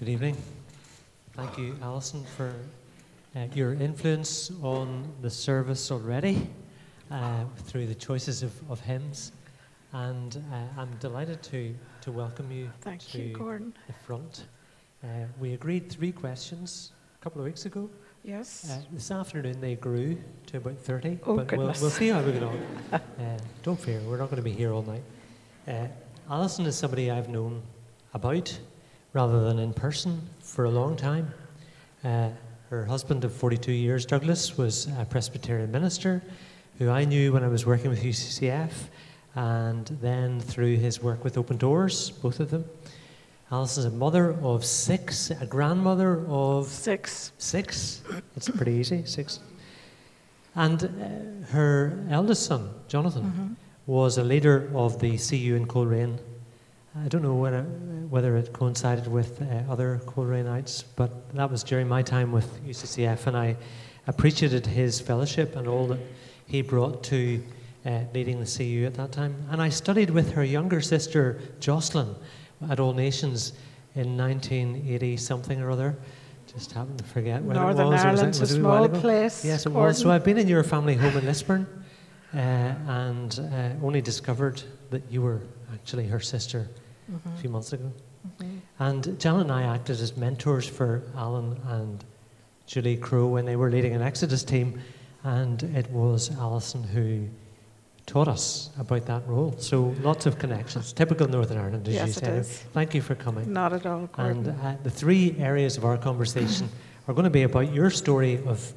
Good evening. Thank you, Alison, for uh, your influence on the service already uh, through the choices of, of hymns. And uh, I'm delighted to, to welcome you Thank to you, Gordon. the front. Uh, we agreed three questions a couple of weeks ago. Yes. Uh, this afternoon they grew to about 30, Oh, but we'll, goodness. we'll see how we get on. uh, don't fear, we're not going to be here all night. Uh, Alison is somebody I've known about rather than in person for a long time. Uh, her husband of 42 years, Douglas, was a Presbyterian minister who I knew when I was working with UCCF and then through his work with Open Doors, both of them. Alison's a mother of six, a grandmother of Six. Six. It's pretty easy, six. And uh, her eldest son, Jonathan, Mm-hmm. was a leader of the CU in Coleraine. I don't know whether, whether it coincided with uh, other Coleraineites, but that was during my time with UCCF, and I appreciated his fellowship and all that he brought to uh, leading the CU at that time. And I studied with her younger sister, Jocelyn, at All Nations in 1980 something or other. Just happened to forget when Northern it was. It was- it was a small place. Yes, it was. So I've been in your family home in Lisburn uh, and uh, only discovered that you were actually her sister Mm-hmm. a few months ago. And Janet and I acted as mentors for Alan and Julie Crow when they were leading an Exodus team, and it was Alison who taught us about that role. So lots of connections. Typical Northern Ireland, as you Yes, it said. Thank you for coming. Not at all, And uh, the three areas of our conversation are going to be about your story of,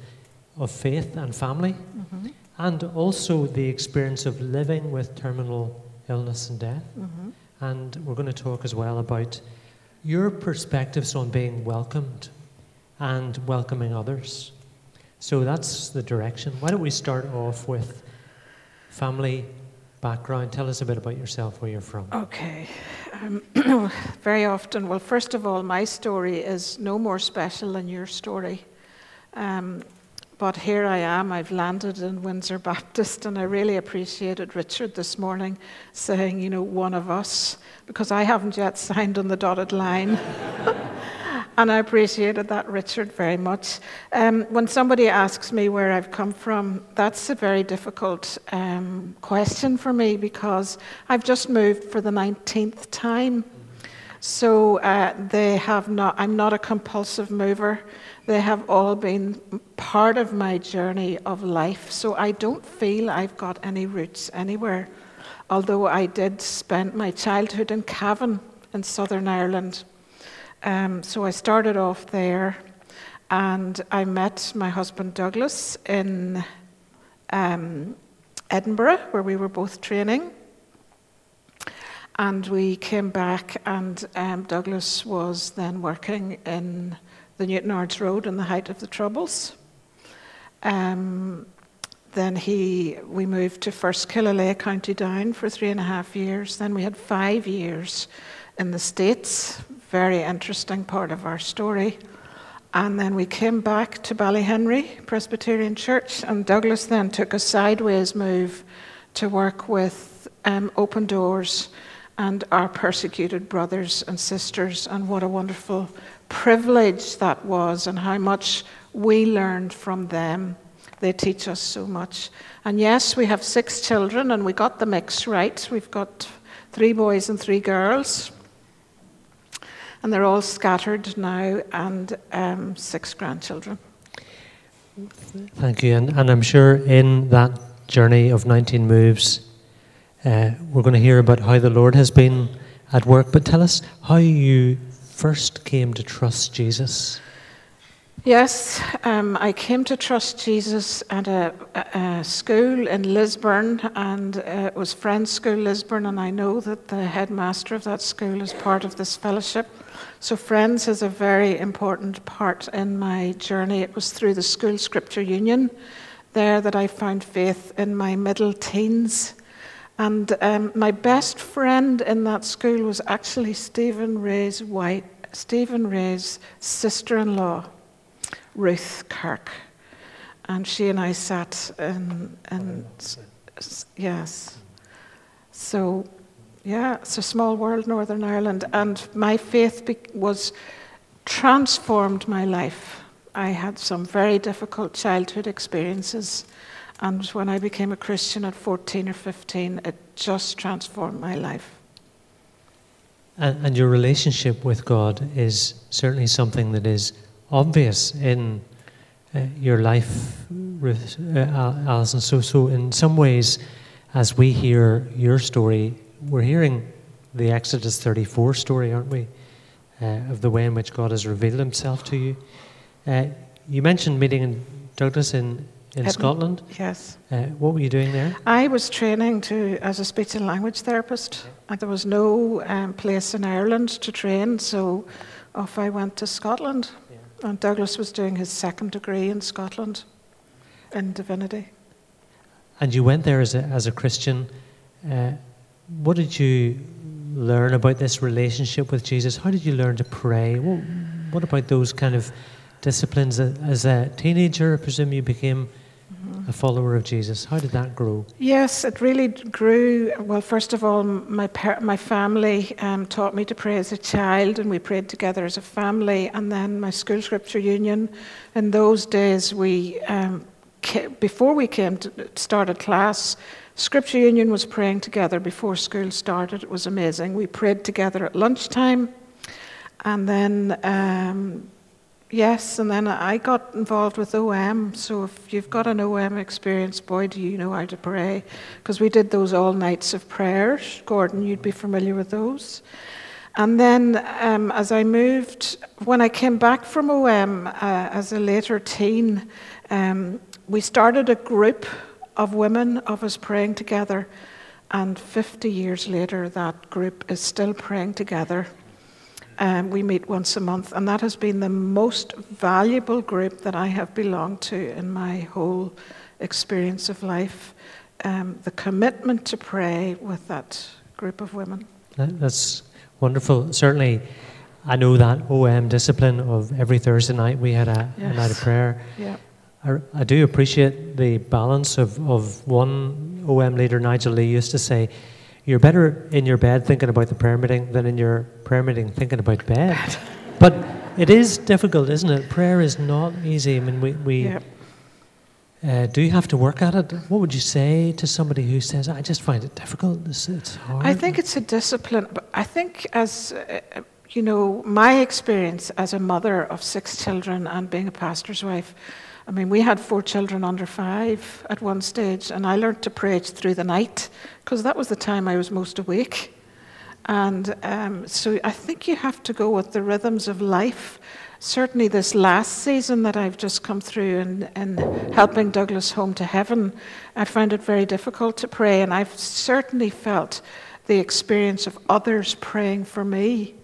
of faith and family, Mm-hmm. and also the experience of living with terminal illness and death. Mm-hmm. And we're going to talk as well about your perspectives on being welcomed and welcoming others. So that's the direction. Why don't we start off with family background? Tell us a bit about yourself, where you're from. Okay. Um, very often, well, first of all, my story is no more special than your story. Um, but here I am, I've landed in Windsor Baptist, and I really appreciated Richard this morning saying, you know, one of us, because I haven't yet signed on the dotted line. and I appreciated that, Richard, very much. Um, when somebody asks me where I've come from, that's a very difficult um, question for me because I've just moved for the 19th time. So uh, they have not, I'm not a compulsive mover. They have all been part of my journey of life. So I don't feel I've got any roots anywhere. Although I did spend my childhood in Cavan in Southern Ireland. Um, so I started off there and I met my husband Douglas in um, Edinburgh, where we were both training. And we came back, and um, Douglas was then working in the Newtownards Road in the height of the Troubles. Um, then he, we moved to First Killyleagh, County Down, for three and a half years. Then we had five years in the States, very interesting part of our story. And then we came back to Ballyhenry Presbyterian Church, and Douglas then took a sideways move to work with um, Open Doors and our persecuted brothers and sisters, and what a wonderful privilege that was, and how much we learned from them. They teach us so much. And yes, we have six children, and we got the mix right. We've got three boys and three girls and they're all scattered now, and um, six grandchildren. Thank you. And, and I'm sure in that journey of 19 moves, uh, we're going to hear about how the Lord has been at work. But tell us how you first came to trust Jesus. Yes, um, I came to trust Jesus at a, a, school in Lisburn, and uh, it was Friends School Lisburn, and I know that the headmaster of that school is part of this fellowship. So, Friends is a very important part in my journey. It was through the School Scripture Union there that I found faith in my middle teens. And um, my best friend in that school was actually Stephen Ray's wife, Stephen Ray's sister-in-law, Ruth Kirk, and she and I sat in, in yes. So, yeah, it's a small world, Northern Ireland, and my faith be- was transformed my life. I had some very difficult childhood experiences, and when I became a Christian at 14 or 15, it just transformed my life. And, and your relationship with God is certainly something that is obvious in uh, your life, Ruth, uh, Alison. So, so, in some ways, as we hear your story, we're hearing the Exodus 34 story, aren't we? Uh, of the way in which God has revealed himself to you. Uh, you mentioned meeting in Douglas in, in Edin- Scotland. Yes. Uh, what were you doing there? I was training to as a speech and language therapist, and there was no um, place in Ireland to train, so off I went to Scotland. And Douglas was doing his second degree in Scotland in divinity. And you went there as a, as a Christian. Uh, what did you learn about this relationship with Jesus? How did you learn to pray? What, what about those kind of disciplines? As a teenager, I presume you became a follower of Jesus. How did that grow? Yes, it really grew. Well, first of all, my my family um, taught me to pray as a child, and we prayed together as a family. And then my school scripture union. In those days, we um, before we came to started class, scripture union was praying together before school started. It was amazing. We prayed together at lunchtime, and then. Um, Yes, and then I got involved with OM. So if you've got an OM experience, boy, do you know how to pray. Because we did those all nights of prayers. Gordon, you'd be familiar with those. And then um, as I moved, when I came back from OM uh, as a later teen, um, we started a group of women of us praying together. And 50 years later, that group is still praying together. Um, we meet once a month, and that has been the most valuable group that I have belonged to in my whole experience of life. Um, the commitment to pray with that group of women. That's wonderful. Certainly, I know that OM discipline of every Thursday night we had a, a night of prayer. Yeah. I, I do appreciate the balance of, of one OM leader, Nigel Lee, used to say, You're better in your bed thinking about the prayer meeting than in your prayer meeting thinking about bed. but it is difficult, isn't it? Prayer is not easy. I mean, we, we Yeah. uh, do you have to work at it. What would you say to somebody who says, I just find it difficult? It's, it's hard. I think it's a discipline, but I think as uh, you know, my experience as a mother of six children and being a pastor's wife. I mean, we had four children under five at one stage, and I learned to pray through the night because that was the time I was most awake. And um, so I think you have to go with the rhythms of life. Certainly, this last season that I've just come through in, in helping Douglas home to heaven, I found it very difficult to pray, and I've certainly felt the experience of others praying for me.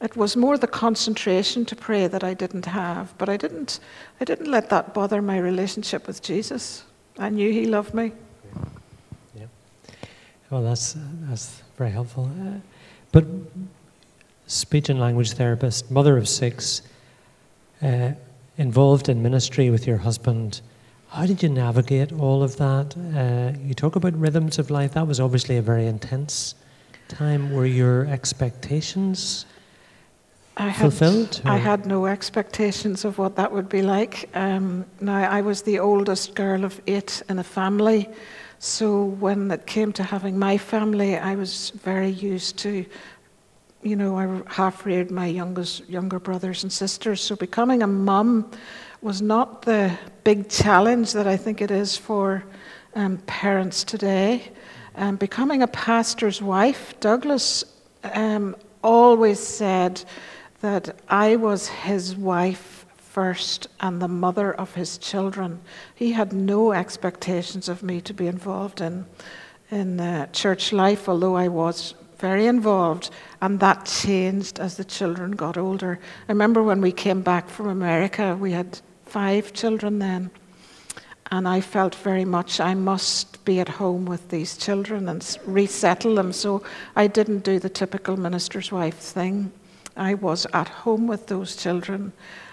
It was more the concentration to pray that I didn't have, but I didn't, I didn't let that bother my relationship with Jesus. I knew He loved me. Yeah. Well, that's that's very helpful. Uh, but speech and language therapist, mother of six, uh, involved in ministry with your husband. How did you navigate all of that? Uh, you talk about rhythms of life. That was obviously a very intense time. Were your expectations I had, fulfilled? I had no expectations of what that would be like. Um, now, I was the oldest girl of eight in a family, so when it came to having my family, I was very used to, you know, I half reared my youngest, younger brothers and sisters, so becoming a mum was not the big challenge that I think it is for um, parents today. Um, becoming a pastor's wife, Douglas um, always said that I was his wife first and the mother of his children. He had no expectations of me to be involved in, in uh, church life, although I was very involved, and that changed as the children got older. I remember when we came back from America, we had five children then. And I felt very much I must be at home with these children and resettle them. So I didn't do the typical minister's wife thing. I was at home with those children,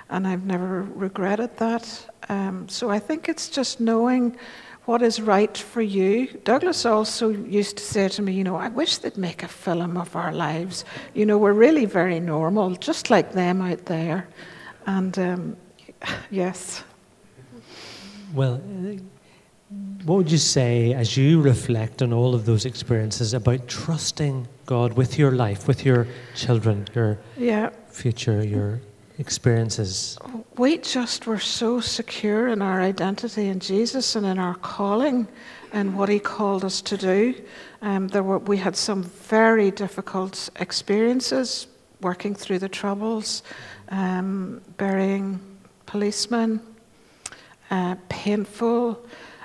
and I've never regretted that. Um, so I think it's just knowing what is right for you. Douglas also used to say to me, you know, I wish they'd make a film of our lives. You know, we're really very normal, just like them out there. And um, yes. Well, uh, what would you say as you reflect on all of those experiences about trusting God with your life, with your children, your yeah. future, your experiences? We just were so secure in our identity in Jesus and in our calling and what He called us to do. Um, there were, we had some very difficult experiences working through the troubles, um, burying policemen, uh, painful.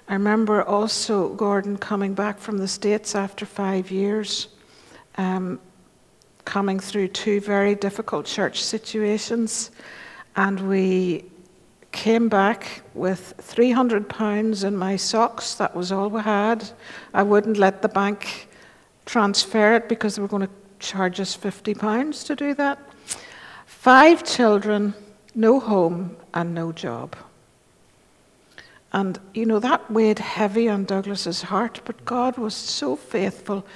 I remember also Gordon coming back from the States after five years. Um, coming through two very difficult church situations, and we came back with 300 pounds in my socks. That was all we had. I wouldn't let the bank transfer it because they were going to charge us 50 pounds to do that. Five children, no home, and no job. And you know, that weighed heavy on Douglas's heart, but God was so faithful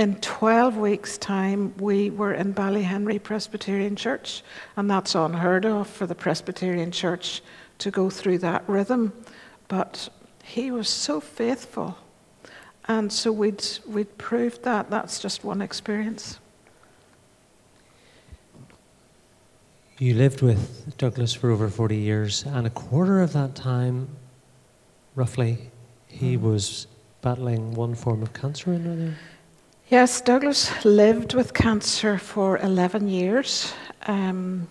in 12 weeks' time, we were in Ballyhenry Presbyterian Church, and that's unheard of for the Presbyterian Church to go through that rhythm. But he was so faithful. And so we'd, we'd proved that. That's just one experience. You lived with Douglas for over 40 years, and a quarter of that time, roughly, he mm. was battling one form of cancer or another? Yes, Douglas lived with cancer for 11 years. Um,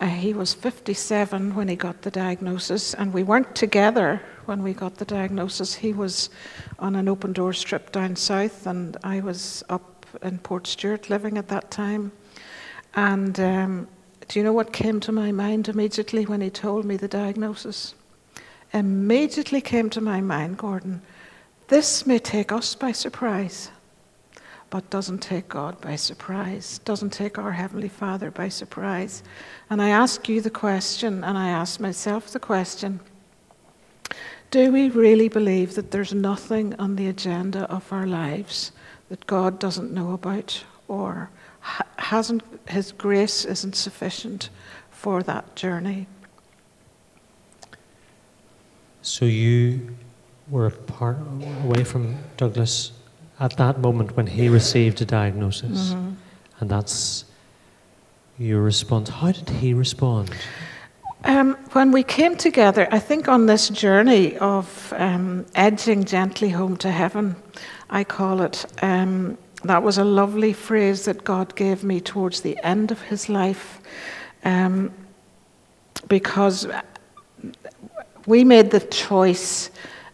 uh, he was 57 when he got the diagnosis, and we weren't together when we got the diagnosis. He was on an Open Doors trip down south, and I was up in Portstewart living at that time. And um, do you know what came to my mind immediately when he told me the diagnosis? Immediately came to my mind, Gordon, this may take us by surprise but doesn't take God by surprise, doesn't take our Heavenly Father by surprise. And I ask you the question, and I ask myself the question do we really believe that there's nothing on the agenda of our lives that God doesn't know about or hasn't, His grace isn't sufficient for that journey? So you were part away from Douglas at that moment when he received a diagnosis, mm-hmm. and that's your response. How did he respond? Um, when we came together, I think on this journey of um, edging gently home to heaven, I call it, um, that was a lovely phrase that God gave me towards the end of his life. Um, because we made the choice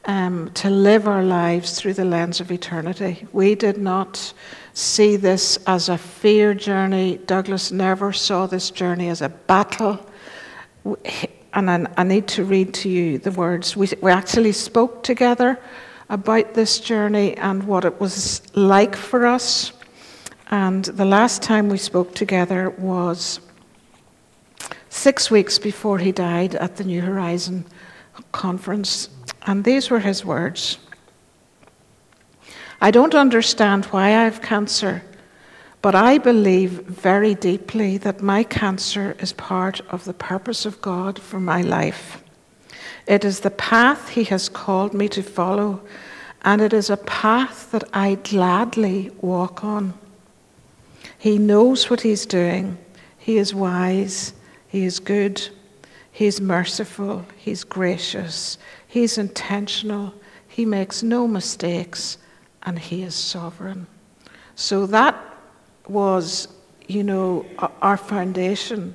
um, to live our lives through the lens of eternity. We did not see this as a fear journey. Douglas never saw this journey as a battle. And I, need to read to you the words. We actually spoke together about this journey and what it was like for us. And the last time we spoke together was six weeks before he died at the New Horizon conference and these were his words. I don't understand why I have cancer, but I believe very deeply that my cancer is part of the purpose of God for my life. It is the path He has called me to follow, and it is a path that I gladly walk on. He knows what He's doing, He is wise, He is good, He is merciful, He's gracious, He's intentional, He makes no mistakes, and He is sovereign. So that was, you know, our foundation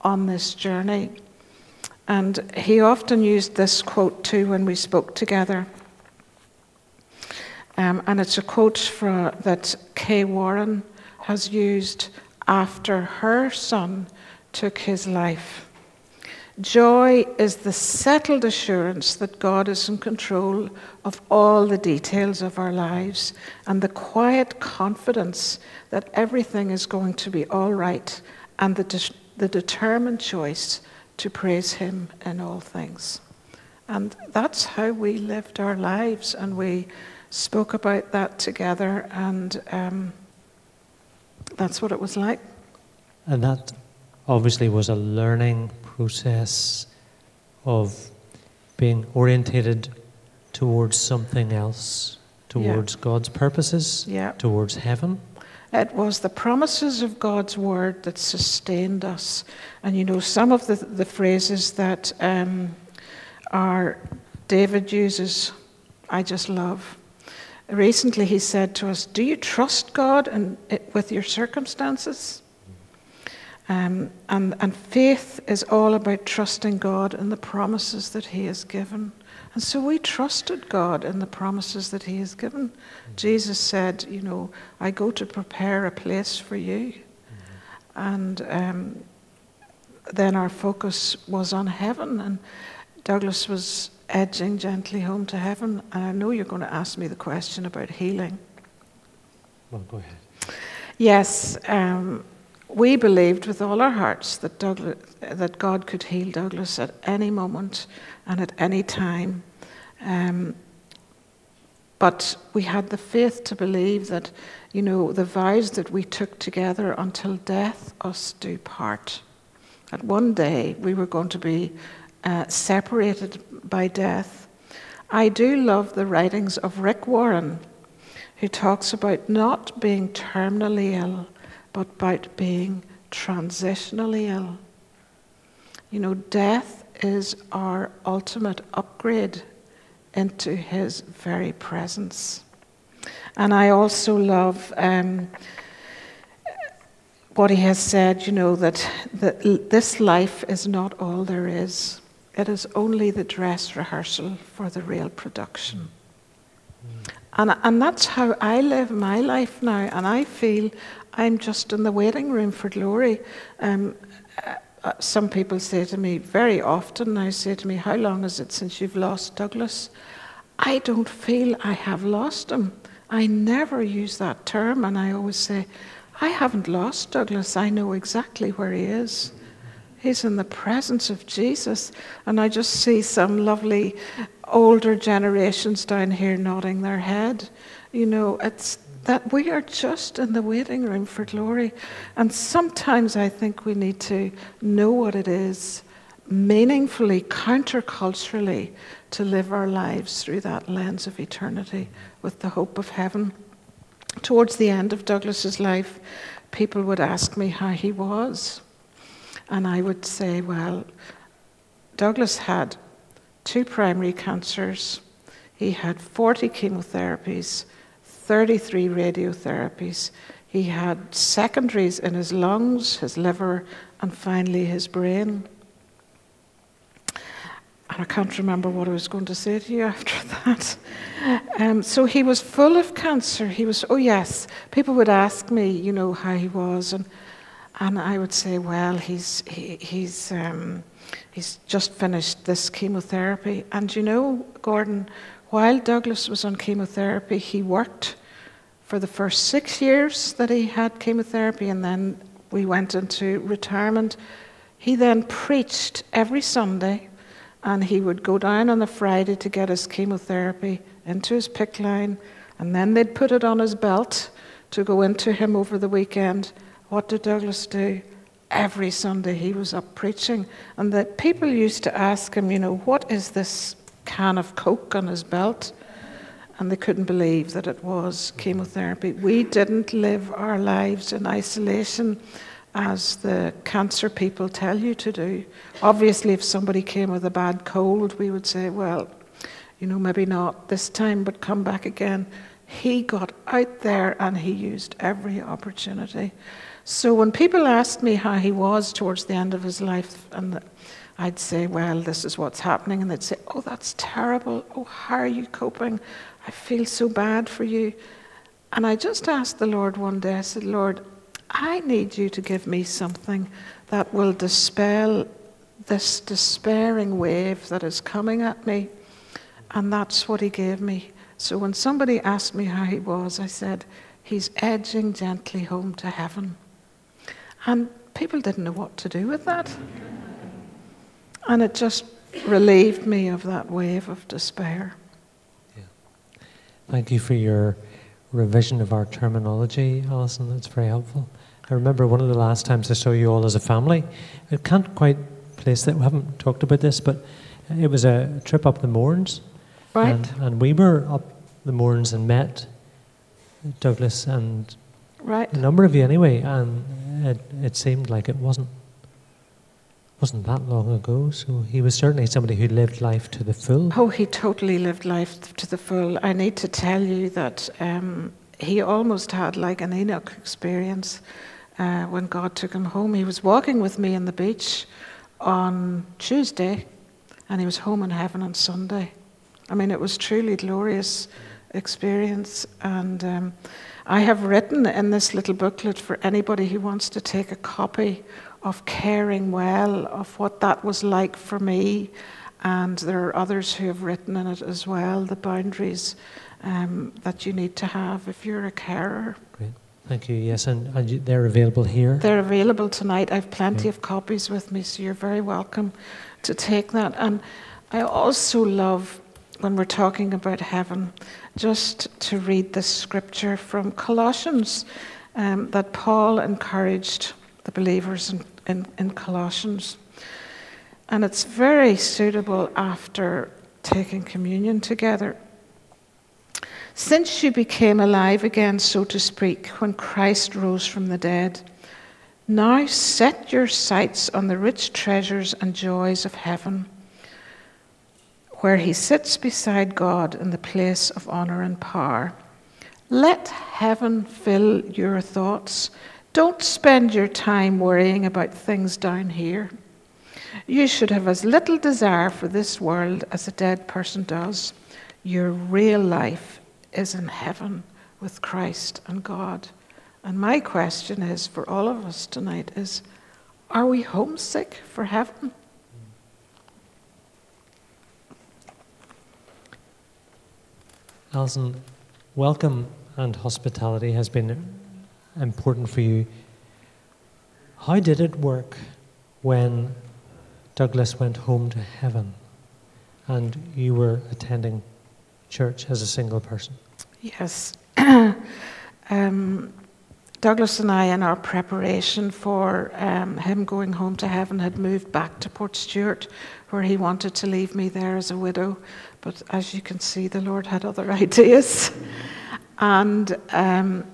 on this journey. And he often used this quote too when we spoke together. Um, and it's a quote for, that Kay Warren has used after her son took his life. Joy is the settled assurance that God is in control of all the details of our lives and the quiet confidence that everything is going to be all right and the, de- the determined choice to praise Him in all things. And that's how we lived our lives, and we spoke about that together, and um, that's what it was like. And that obviously was a learning process of being orientated towards something else, towards yeah. God's purposes, yeah. towards heaven. It was the promises of God's word that sustained us. And you know, some of the, the phrases that um, are David uses, I just love. Recently, he said to us, Do you trust God and, with your circumstances? Um, and, and faith is all about trusting God and the promises that He has given. And so we trusted God in the promises that He has given. Mm-hmm. Jesus said, You know, I go to prepare a place for you. Mm-hmm. And um, then our focus was on heaven. And Douglas was edging gently home to heaven. And I know you're going to ask me the question about healing. Well, go ahead. Yes. Um, we believed with all our hearts that, Douglas, that God could heal Douglas at any moment and at any time. Um, but we had the faith to believe that, you know, the vows that we took together until death us do part. That one day we were going to be uh, separated by death. I do love the writings of Rick Warren, who talks about not being terminally ill, but about being transitionally ill. You know, death is our ultimate upgrade into His very presence. And I also love um, what He has said, you know, that, that this life is not all there is, it is only the dress rehearsal for the real production. Mm. And, and that's how I live my life now. And I feel I'm just in the waiting room for glory. Um, uh, some people say to me very often, they say to me, How long is it since you've lost Douglas? I don't feel I have lost him. I never use that term, and I always say, I haven't lost Douglas. I know exactly where he is. He's in the presence of Jesus. And I just see some lovely older generations down here nodding their head. You know, it's that we are just in the waiting room for glory. And sometimes I think we need to know what it is meaningfully, counterculturally, to live our lives through that lens of eternity with the hope of heaven. Towards the end of Douglas's life, people would ask me how he was. And I would say, well, Douglas had two primary cancers, he had 40 chemotherapies, 33 radiotherapies. He had secondaries in his lungs, his liver, and finally his brain. And I can't remember what I was going to say to you after that. Um, so he was full of cancer. He was, oh yes, people would ask me, you know, how he was, and and I would say, well, he's he, he's um, he's just finished this chemotherapy, and you know, Gordon, while Douglas was on chemotherapy, he worked for the first six years that he had chemotherapy, and then we went into retirement. He then preached every Sunday, and he would go down on the Friday to get his chemotherapy into his PICC line, and then they'd put it on his belt to go into him over the weekend. What did Douglas do? Every Sunday he was up preaching, and the people used to ask him, you know, what is this can of Coke on his belt, and they couldn't believe that it was chemotherapy. We didn't live our lives in isolation as the cancer people tell you to do. Obviously, if somebody came with a bad cold, we would say, well, you know, maybe not this time, but come back again. He got out there and he used every opportunity. So when people asked me how he was towards the end of his life, and I'd say, Well, this is what's happening. And they'd say, Oh, that's terrible. Oh, how are you coping? I feel so bad for you. And I just asked the Lord one day, I said, Lord, I need you to give me something that will dispel this despairing wave that is coming at me. And that's what he gave me. So when somebody asked me how he was, I said, He's edging gently home to heaven. And people didn't know what to do with that. And it just relieved me of that wave of despair. Yeah. Thank you for your revision of our terminology, Alison. That's very helpful. I remember one of the last times I saw you all as a family. I can't quite place that. We haven't talked about this, but it was a trip up the Mournes. Right. And, and we were up the Mournes and met Douglas and Right. a number of you anyway, and it, it seemed like it wasn't wasn't that long ago. So he was certainly somebody who lived life to the full. Oh, he totally lived life to the full. I need to tell you that um, he almost had like an Enoch experience uh, when God took him home. He was walking with me on the beach on Tuesday, and he was home in heaven on Sunday. I mean, it was truly glorious experience, and um, I have written in this little booklet for anybody who wants to take a copy of caring well, of what that was like for me. And there are others who have written in it as well the boundaries um, that you need to have if you're a carer. Great, thank you. Yes, and, and you, they're available here. They're available tonight. I've plenty Okay. of copies with me, so you're very welcome to take that. And I also love when we're talking about heaven, just to read this scripture from Colossians um, that Paul encouraged the believers in, in, in Colossians. And it's very suitable after taking communion together. Since you became alive again, so to speak, when Christ rose from the dead, now set your sights on the rich treasures and joys of heaven, where he sits beside God in the place of honor and power. Let heaven fill your thoughts. Don't spend your time worrying about things down here. You should have as little desire for this world as a dead person does. Your real life is in heaven with Christ and God. And my question is for all of us tonight is are we homesick for heaven? Alison, welcome and hospitality has been important for you. How did it work when Douglas went home to heaven and you were attending church as a single person? Yes. um, Douglas and I, in our preparation for um, him going home to heaven, had moved back to Portstewart, where he wanted to leave me there as a widow. But as you can see, the Lord had other ideas. And um,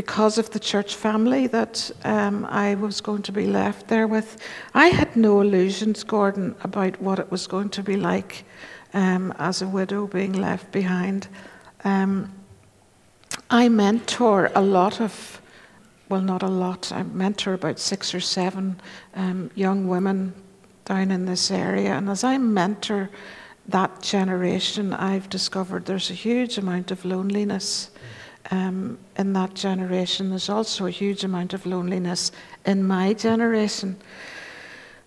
because of the church family that um, I was going to be left there with, I had no illusions, Gordon, about what it was going to be like um, as a widow being left behind. Um, I mentor a lot of, well, not a lot, I mentor about six or seven um, young women down in this area. And as I mentor that generation, I've discovered there's a huge amount of loneliness um, in that generation. There's also a huge amount of loneliness in my generation.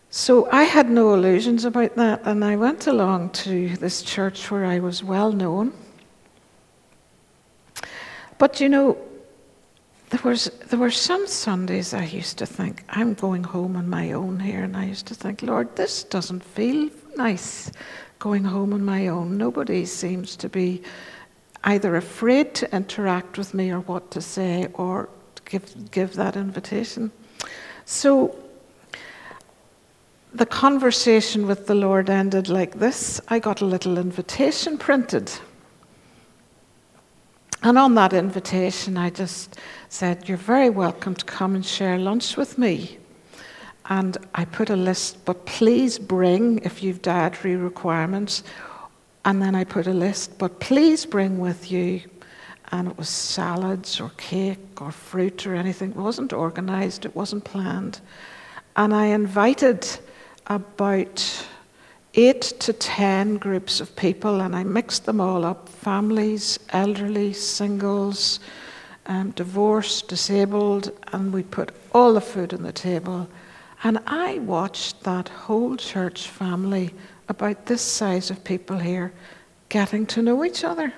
So I had no illusions about that, and I went along to this church where I was well known. But you know, there was there were some Sundays I used to think I'm going home on my own here, and I used to think, Lord, this doesn't feel nice, going home on my own. Nobody seems to be either afraid to interact with me or what to say or to give give that invitation. So the conversation with the Lord ended like this. I got a little invitation printed. And on that invitation, I just said, You're very welcome to come and share lunch with me. And I put a list, but please bring, if you've dietary requirements. And then I put a list, but please bring with you. And it was salads or cake or fruit or anything. It wasn't organized, it wasn't planned. And I invited about eight to ten groups of people, and I mixed them all up families, elderly, singles, um, divorced, disabled, and we put all the food on the table. And I watched that whole church family, about this size of people here, getting to know each other.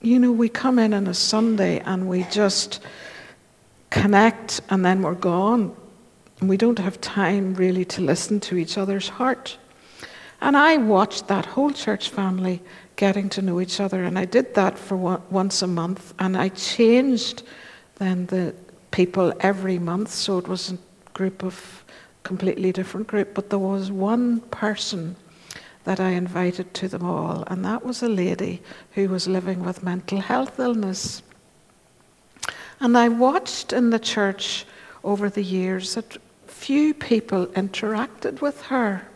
You know, we come in on a Sunday and we just connect and then we're gone. We don't have time really to listen to each other's heart. And I watched that whole church family getting to know each other. And I did that for one, once a month. And I changed then the people every month. So it was a group of completely different group. But there was one person that I invited to them all. And that was a lady who was living with mental health illness. And I watched in the church over the years that few people interacted with her.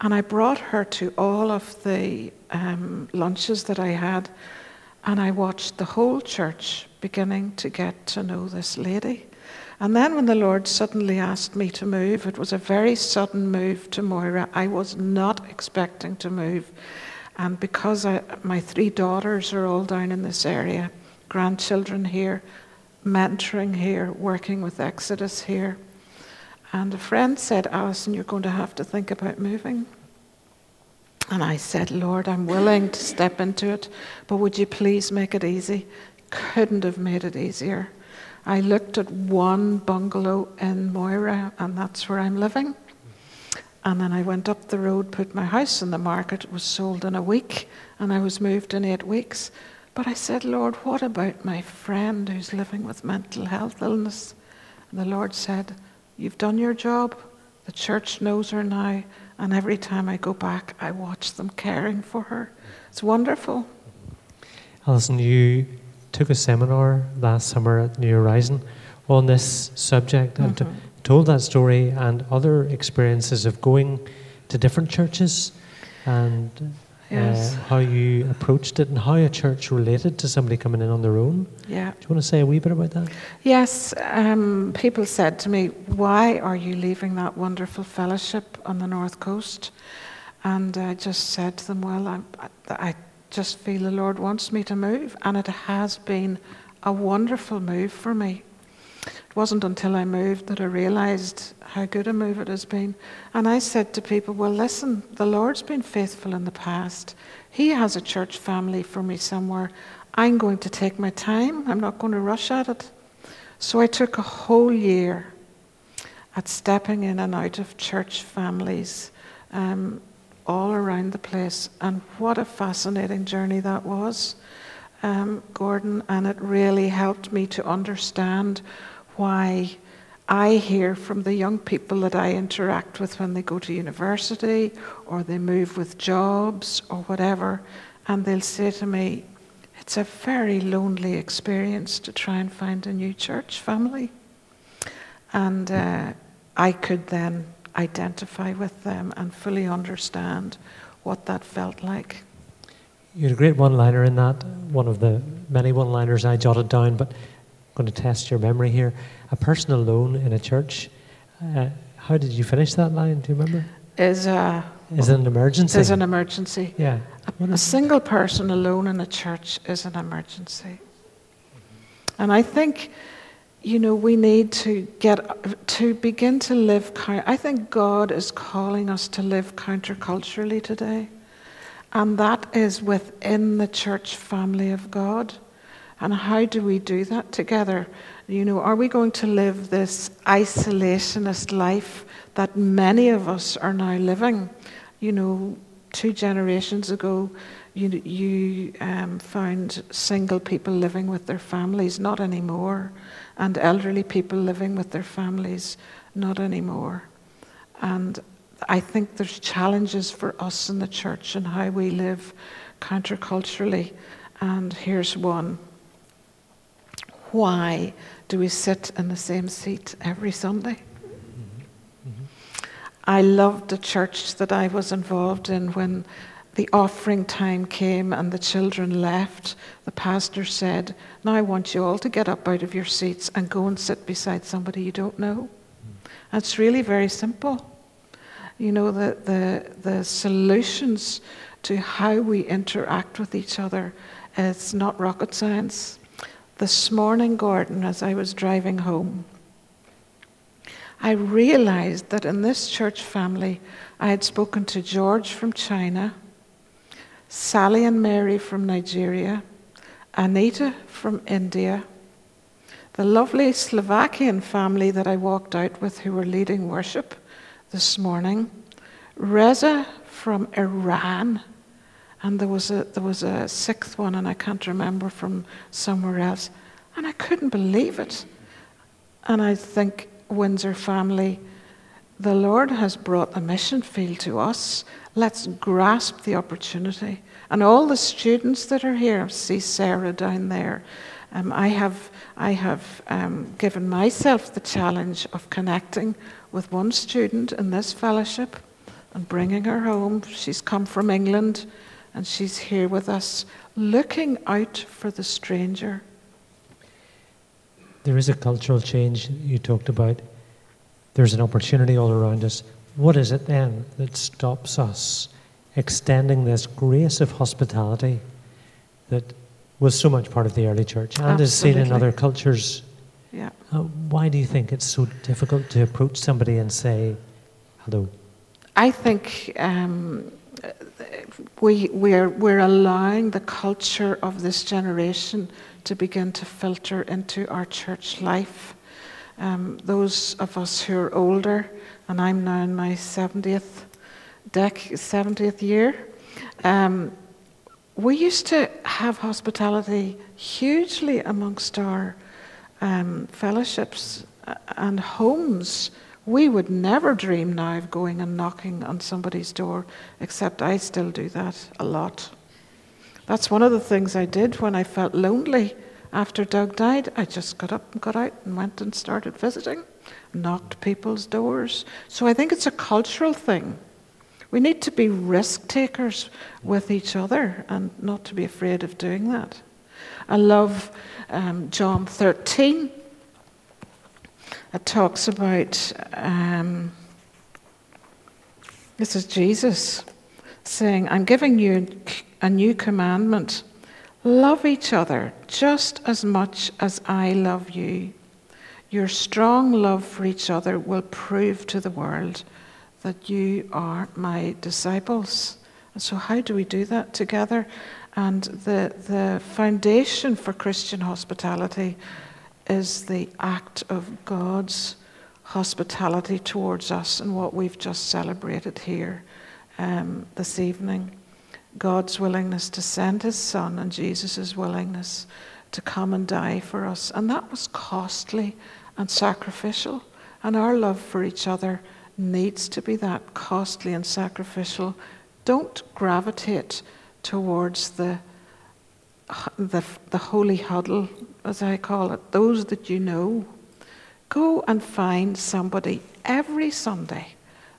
And I brought her to all of the um, lunches that I had, and I watched the whole church beginning to get to know this lady. And then, when the Lord suddenly asked me to move, it was a very sudden move to Moira. I was not expecting to move. And because I, my three daughters are all down in this area, grandchildren here, mentoring here, working with Exodus here. And a friend said, Alison, you're going to have to think about moving. And I said, Lord, I'm willing to step into it, but would you please make it easy? Couldn't have made it easier. I looked at one bungalow in Moira, and that's where I'm living. And then I went up the road, put my house in the market. It was sold in a week, and I was moved in eight weeks. But I said, Lord, what about my friend who's living with mental health illness? And the Lord said, You've done your job. The church knows her now. And every time I go back, I watch them caring for her. It's wonderful. Alison, you took a seminar last summer at New Horizon on this subject and Mhm. told that story and other experiences of going to different churches and Yes. uh, how you approached it and how a church related to somebody coming in on their own. Yeah. Do you want to say a wee bit about that? Yes, um, people said to me, Why are you leaving that wonderful fellowship on the North Coast? And I just said to them, Well, I, I just feel the Lord wants me to move. And it has been a wonderful move for me. It wasn't until I moved that I realized how good a move it has been. And I said to people, Well, listen, the Lord's been faithful in the past. He has a church family for me somewhere. I'm going to take my time, I'm not going to rush at it. So I took a whole year at stepping in and out of church families um, all around the place. And what a fascinating journey that was, um, Gordon. And it really helped me to understand why I hear from the young people that I interact with when they go to university or they move with jobs or whatever, and they'll say to me, It's a very lonely experience to try and find a new church family. And uh, I could then identify with them and fully understand what that felt like. You had a great one liner in that, one of the many one liners I jotted down, but I'm going to test your memory here. A person alone in a church. Uh, how did you finish that line? Do you remember? Is, a, Is it an emergency? is an emergency. yeah. What A single person alone in a church is an emergency. And I think, you know, we need to get to begin to live. I think God is calling us to live counterculturally today, and that is within the church family of God. And how do we do that together? You know, are we going to live this isolationist life that many of us are now living? You know, two generations ago, you, you um, found single people living with their families, not anymore, and elderly people living with their families, not anymore. And I think there's challenges for us in the church and how we live counterculturally. And here's one Why do we sit in the same seat every Sunday? Mm-hmm. Mm-hmm. I loved the church that I was involved in when the offering time came and the children left. The pastor said, Now I want you all to get up out of your seats and go and sit beside somebody you don't know. And it's really very simple. You know, the, the, the solutions to how we interact with each other, is not rocket science. This morning, Gordon, as I was driving home, I realized that in this church family, I had spoken to George from China, Sally and Mary from Nigeria, Anita from India, the lovely Slovakian family that I walked out with who were leading worship this morning, Reza from Iran, and there was a there was a sixth one, and I can't remember from somewhere else, and I couldn't believe it. And I think Windsor family, the Lord has brought the mission field to us. Let's grasp the opportunity. And all the students that are here, see Sarah down there. Um, I have, I have um, given myself the challenge of connecting with one student in this fellowship and bringing her home. She's come from England and she's here with us, looking out for the stranger. There is a cultural change you talked about. There's an opportunity all around us. What is it then that stops us extending this grace of hospitality that was so much part of the early church and is seen in other cultures? Yeah. Uh, why do you think it's so difficult to approach somebody and say hello? I think um, we, we're, we're allowing the culture of this generation to begin to filter into our church life. Um, those of us who are older, and I'm now in my 70th, dec- 70th year, um, we used to have hospitality hugely amongst our um, fellowships uh, and homes. We would never dream now of going and knocking on somebody's door, except I still do that a lot. That's one of the things I did when I felt lonely after Doug died. I just got up and got out and went and started visiting, knocked people's doors. So I think it's a cultural thing. We need to be risk takers with each other and not to be afraid of doing that. I love um, John 13. It talks about um, this is Jesus saying, I'm giving you a new commandment love each other just as much as I love you. Your strong love for each other will prove to the world that you are my disciples. And so, how do we do that together? And the, the foundation for Christian hospitality is the act of God's hospitality towards us and what we've just celebrated here um, this evening. God's willingness to send his son and Jesus' willingness to come and die for us. And that was costly and sacrificial. And our love for each other needs to be that costly and sacrificial. Don't gravitate towards the, the, the holy huddle, as I call it, those that you know. Go and find somebody every Sunday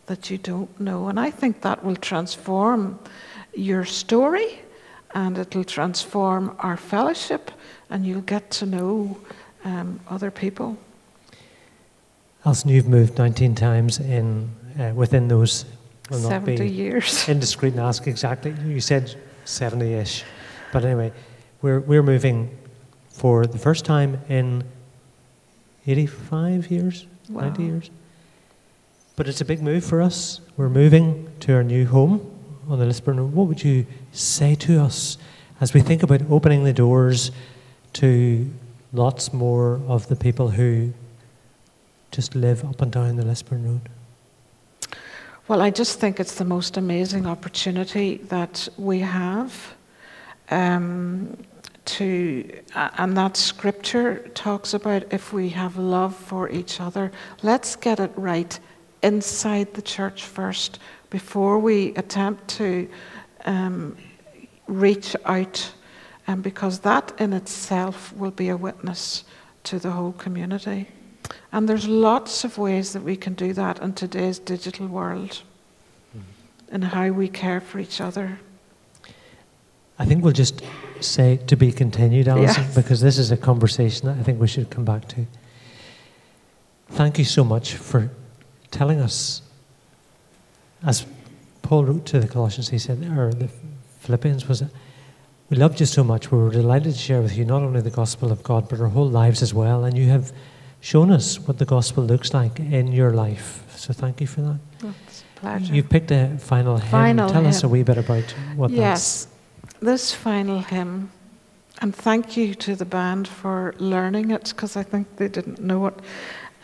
that you don't know. And I think that will transform your story and it'll transform our fellowship and you'll get to know um, other people. Alison, you've moved 19 times in uh, within those. will not 70 be years. indiscreet and ask exactly. You said 70-ish, but anyway, we're we're moving for the first time in 85 years, 90 years. But it's a big move for us. We're moving to our new home on the Lisburn Road. What would you say to us as we think about opening the doors to lots more of the people who just live up and down the Lisburn Road? Well, I just think it's the most amazing opportunity that we have um, to, and that scripture talks about if we have love for each other, let's get it right inside the church first before we attempt to um, reach out, um, because that in itself will be a witness to the whole community. And there's lots of ways that we can do that in today's digital world, in how we care for each other. I think we'll just say to be continued, Alison, Yes. because this is a conversation that I think we should come back to. Thank you so much for telling us, as Paul wrote to the Colossians, he said, or the Philippians, was it? We loved you so much. We were delighted to share with you not only the gospel of God, but our whole lives as well. And you have shown us what the gospel looks like in your life. So thank you for that. It's a pleasure. You've picked a final hymn. Final Tell us a wee bit about what that's. yes, this final hymn, and thank you to the band for learning it because I think they didn't know it.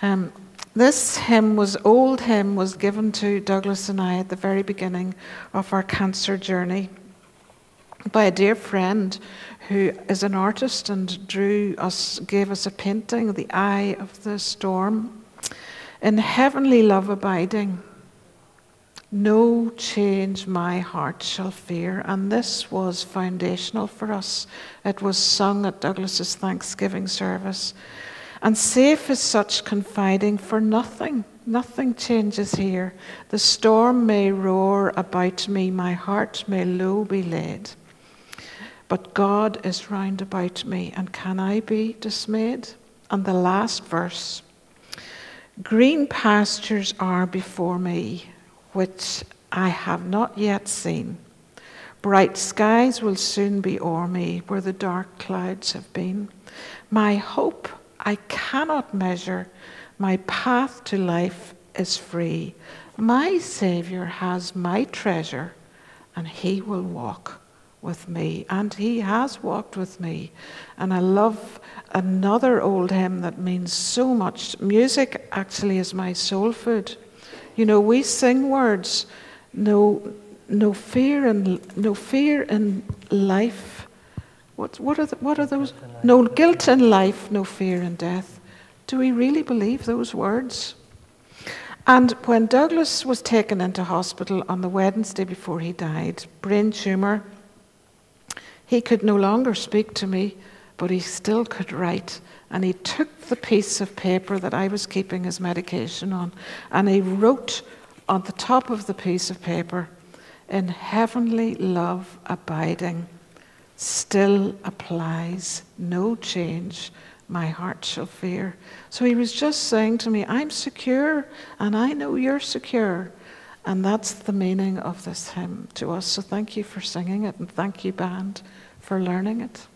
Um, this hymn was old hymn was given to Douglas and I at the very beginning of our cancer journey by a dear friend who is an artist and drew us gave us a painting the eye of the storm in heavenly love abiding. No change my heart shall fear and this was foundational for us. It was sung at Douglas's Thanksgiving service and safe is such confiding, for nothing, nothing changes here. The storm may roar about me, my heart may low be laid. But God is round about me, and can I be dismayed? And the last verse Green pastures are before me, which I have not yet seen. Bright skies will soon be o'er me where the dark clouds have been. My hope I cannot measure. My path to life is free. My Savior has my treasure, and He will walk with me. And He has walked with me. And I love another old hymn that means so much. Music actually is my soul food. You know, we sing words, no, no fear in, no fear in life what, what, are, the, what are those? No guilt in life, no fear in death. Do we really believe those words? And when Douglas was taken into hospital on the Wednesday before he died, brain tumour, he could no longer speak to me, but he still could write. And he took the piece of paper that I was keeping his medication on, and he wrote on the top of the piece of paper, In heavenly love abiding still applies. No change, my heart shall fear. So he was just saying to me, I'm secure, and I know you're secure. And that's the meaning of this hymn to us. So thank you for singing it, and thank you, band, for learning it.